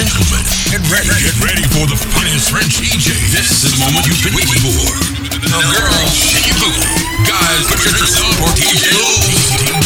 gentlemen, get ready. Get ready for the funniest French EJ. This is the moment you've been waiting for. Now, girls, shake your booty. Guys, put your dress up for DJ.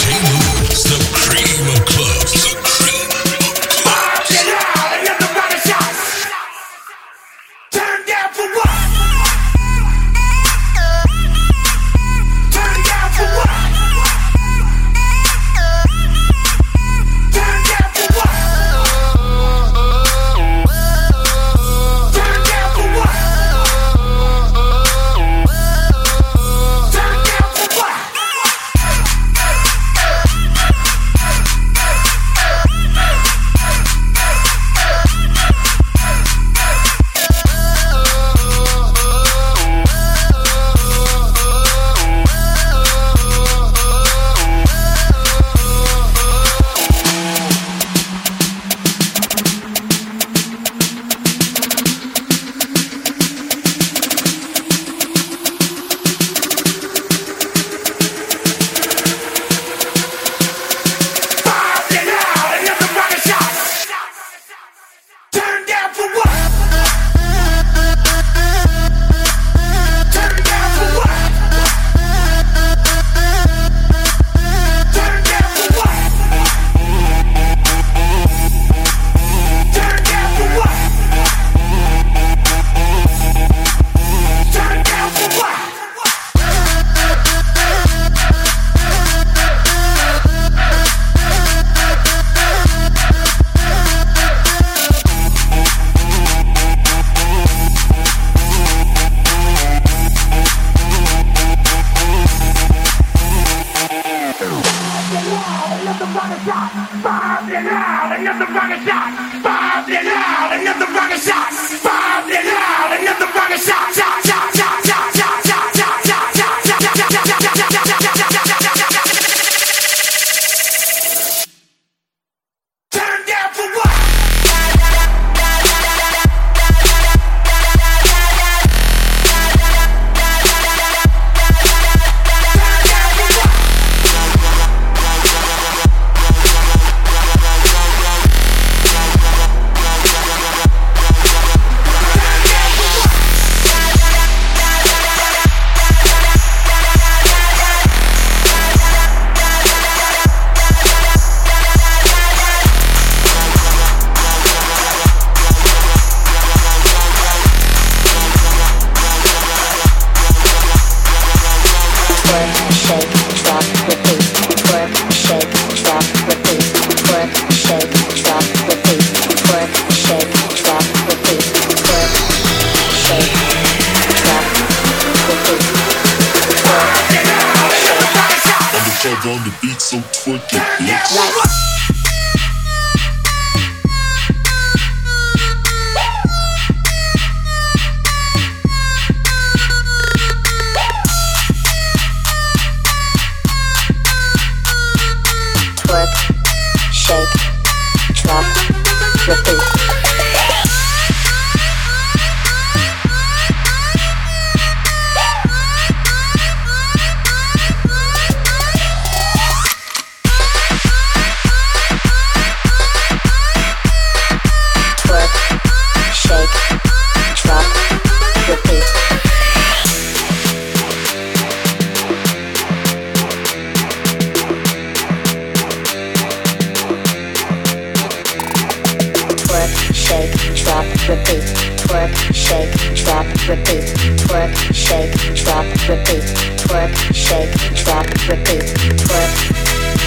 repeat, twerk,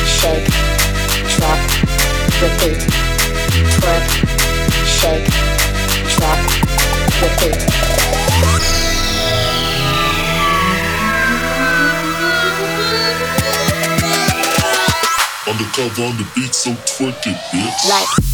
shake, drop, repeat, twerk, shake, drop, repeat. Undercover on the beat, so twerk it, bitch. Like.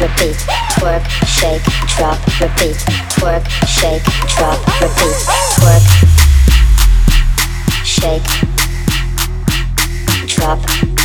repeat, twerk, shake, drop, repeat, twerk, shake, drop, repeat, twerk, shake, drop.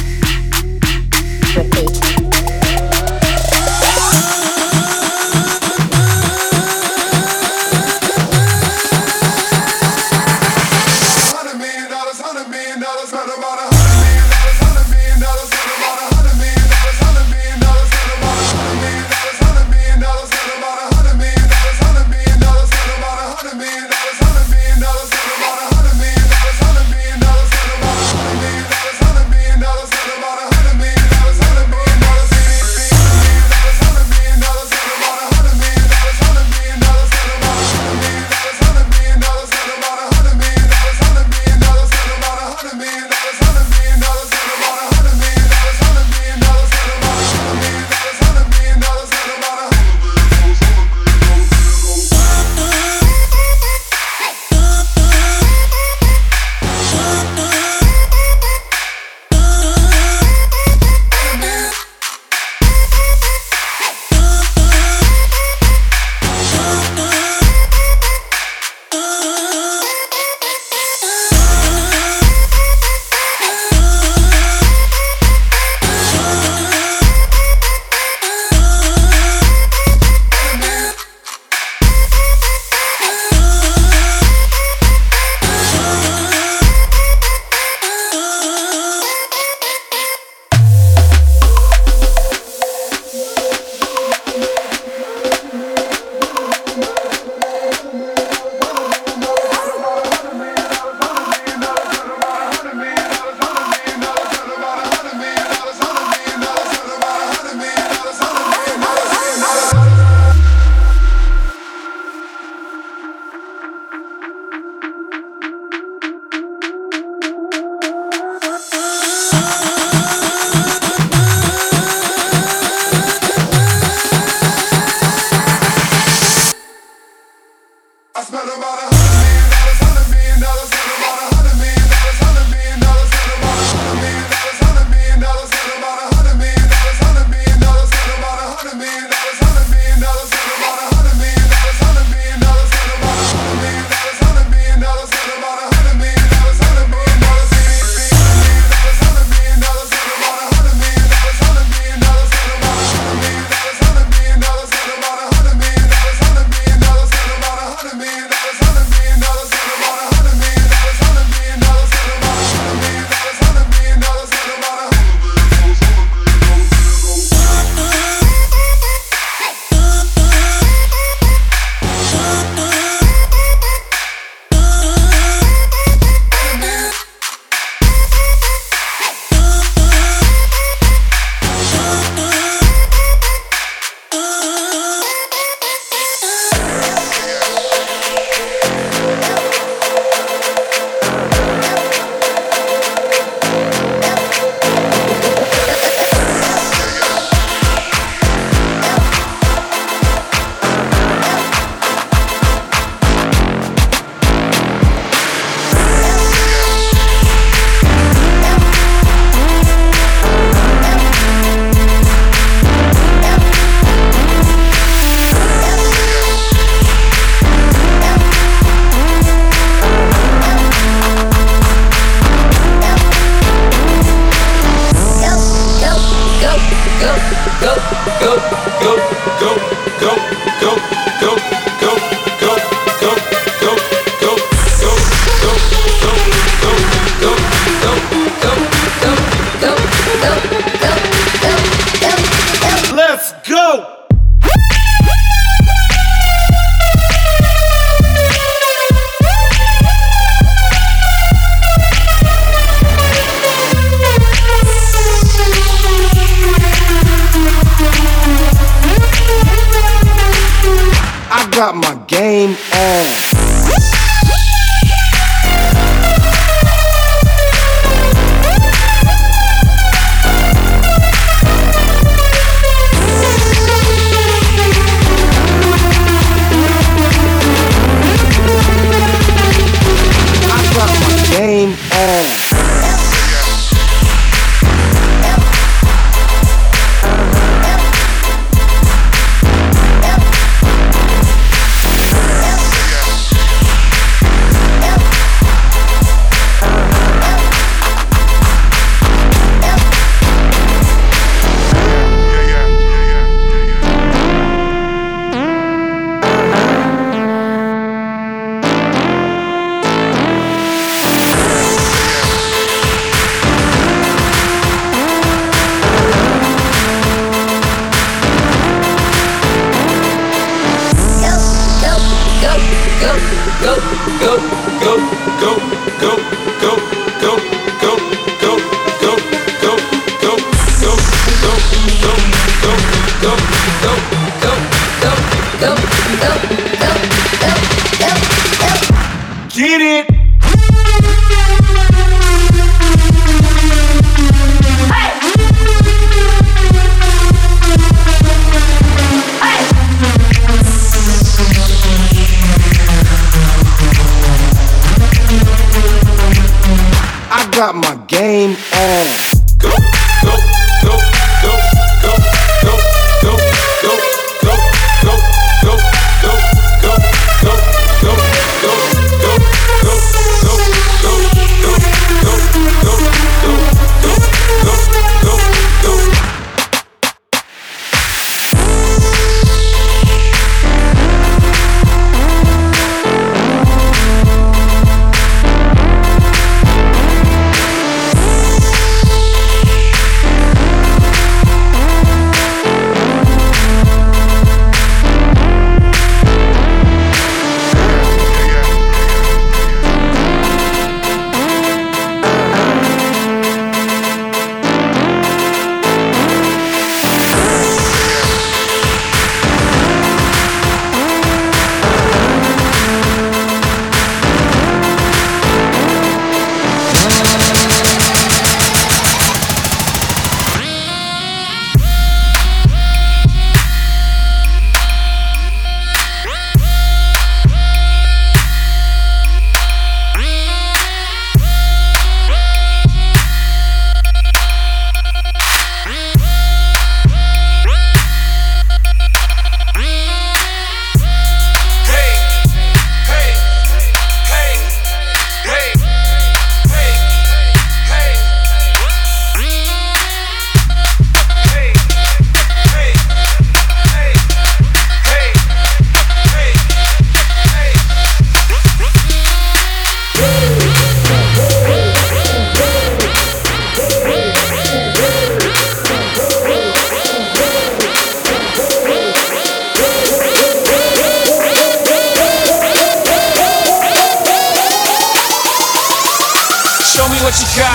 What you got.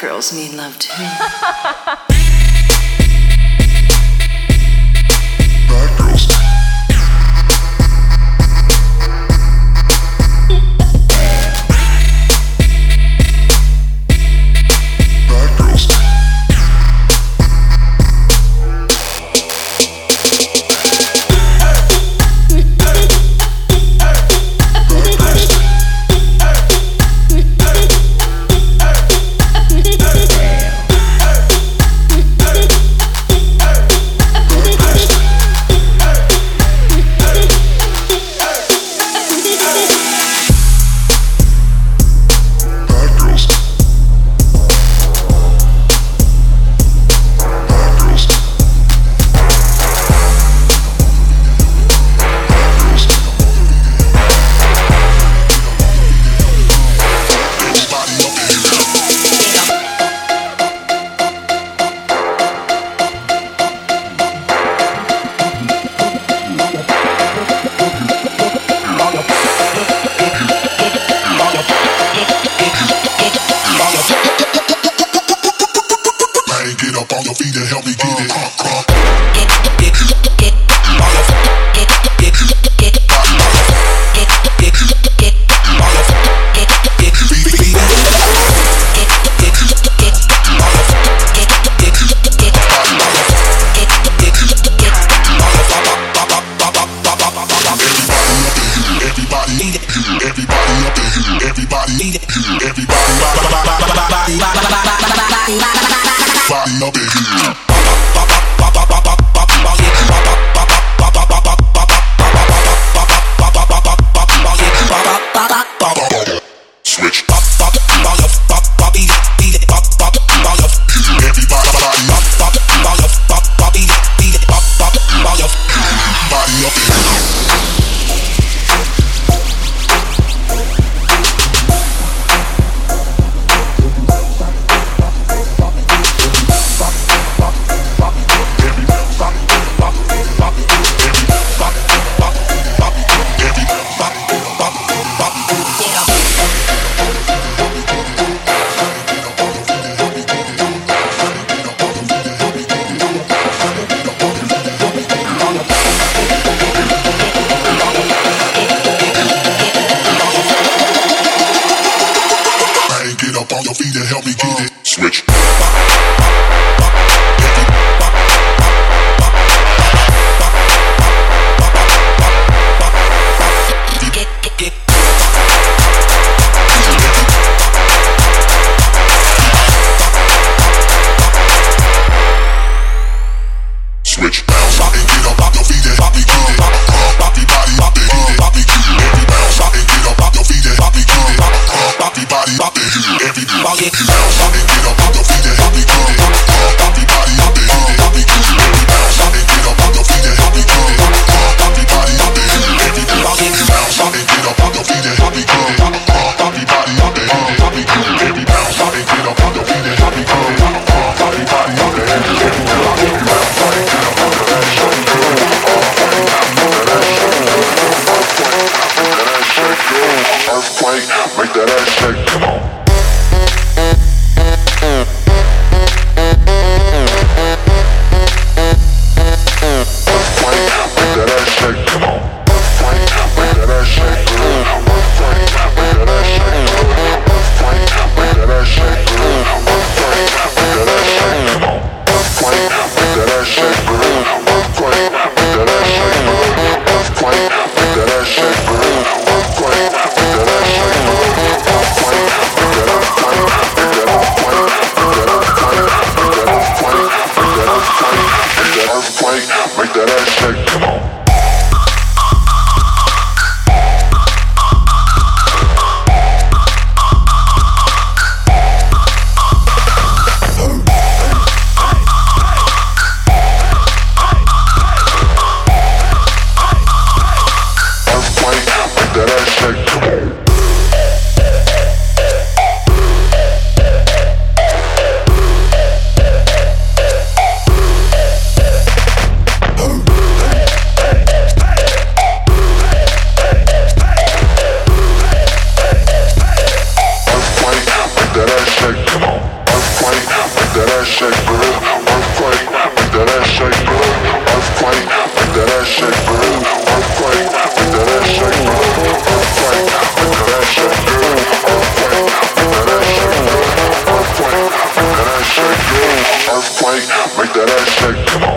Girls need love too. Make that ass shake.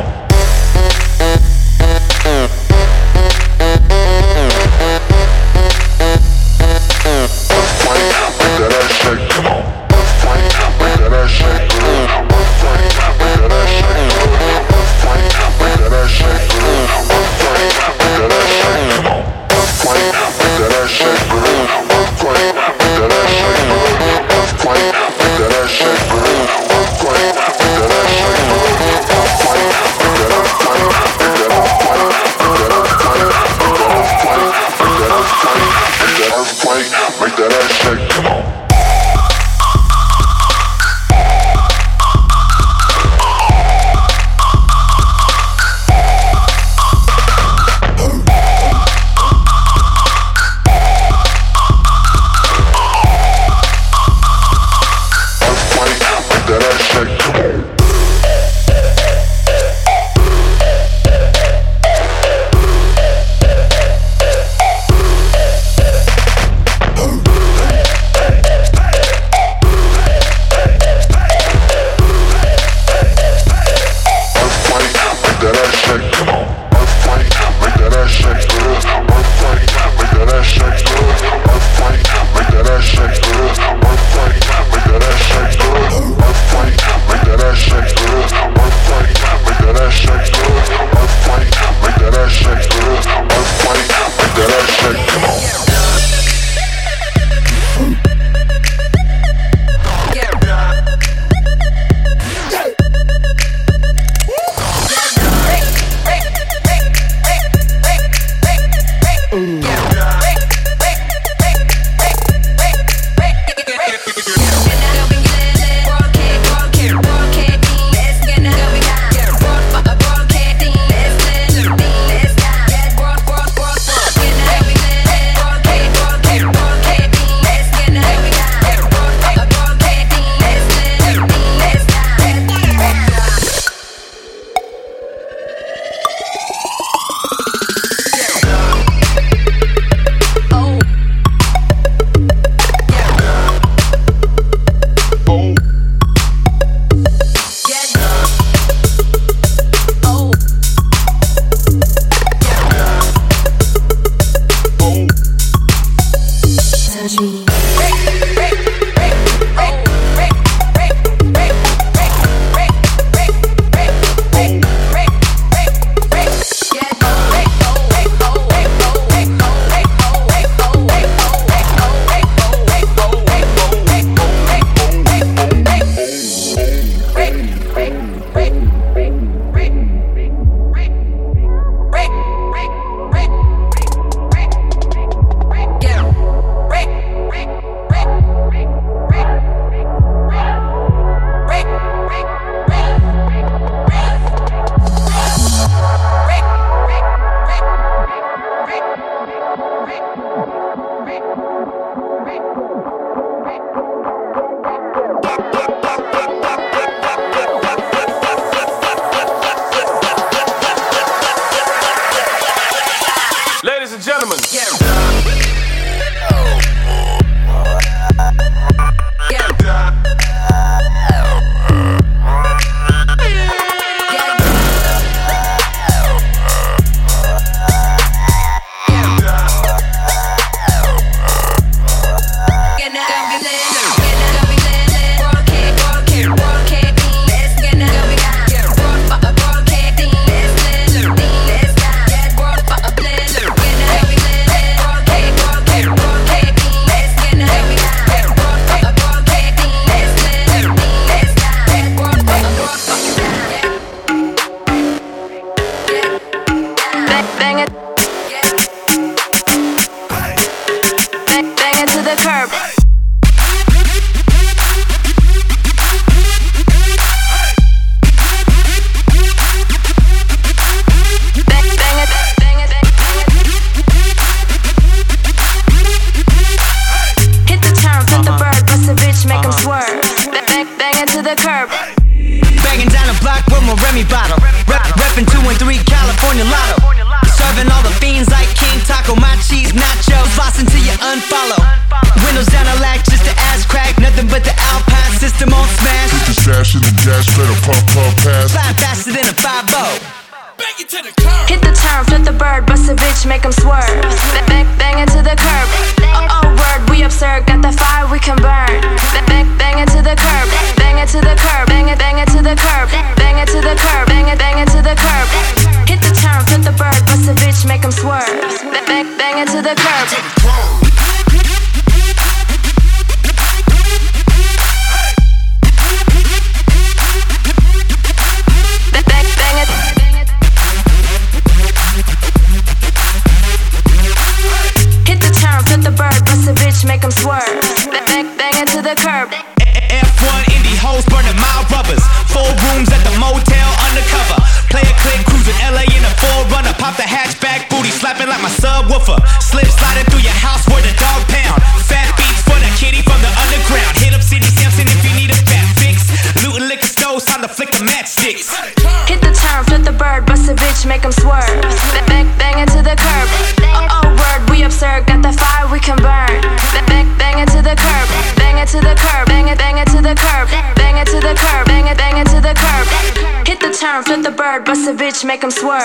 Bust a bitch, make him swerve.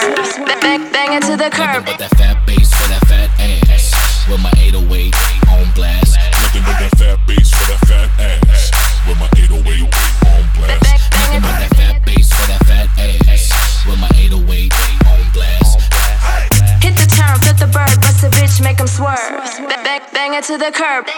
Back, bang it to the curb. Up that fat bass for that fat ass. With my 808 on blast. Looking but that fat bass for that fat ass. With my 808 on blast. Looking but that fat bass for that fat ass. With my 808 on blast. Hit the turn, flip the bird, bust a bitch, make him swerve. Back, back, bang it to the curb.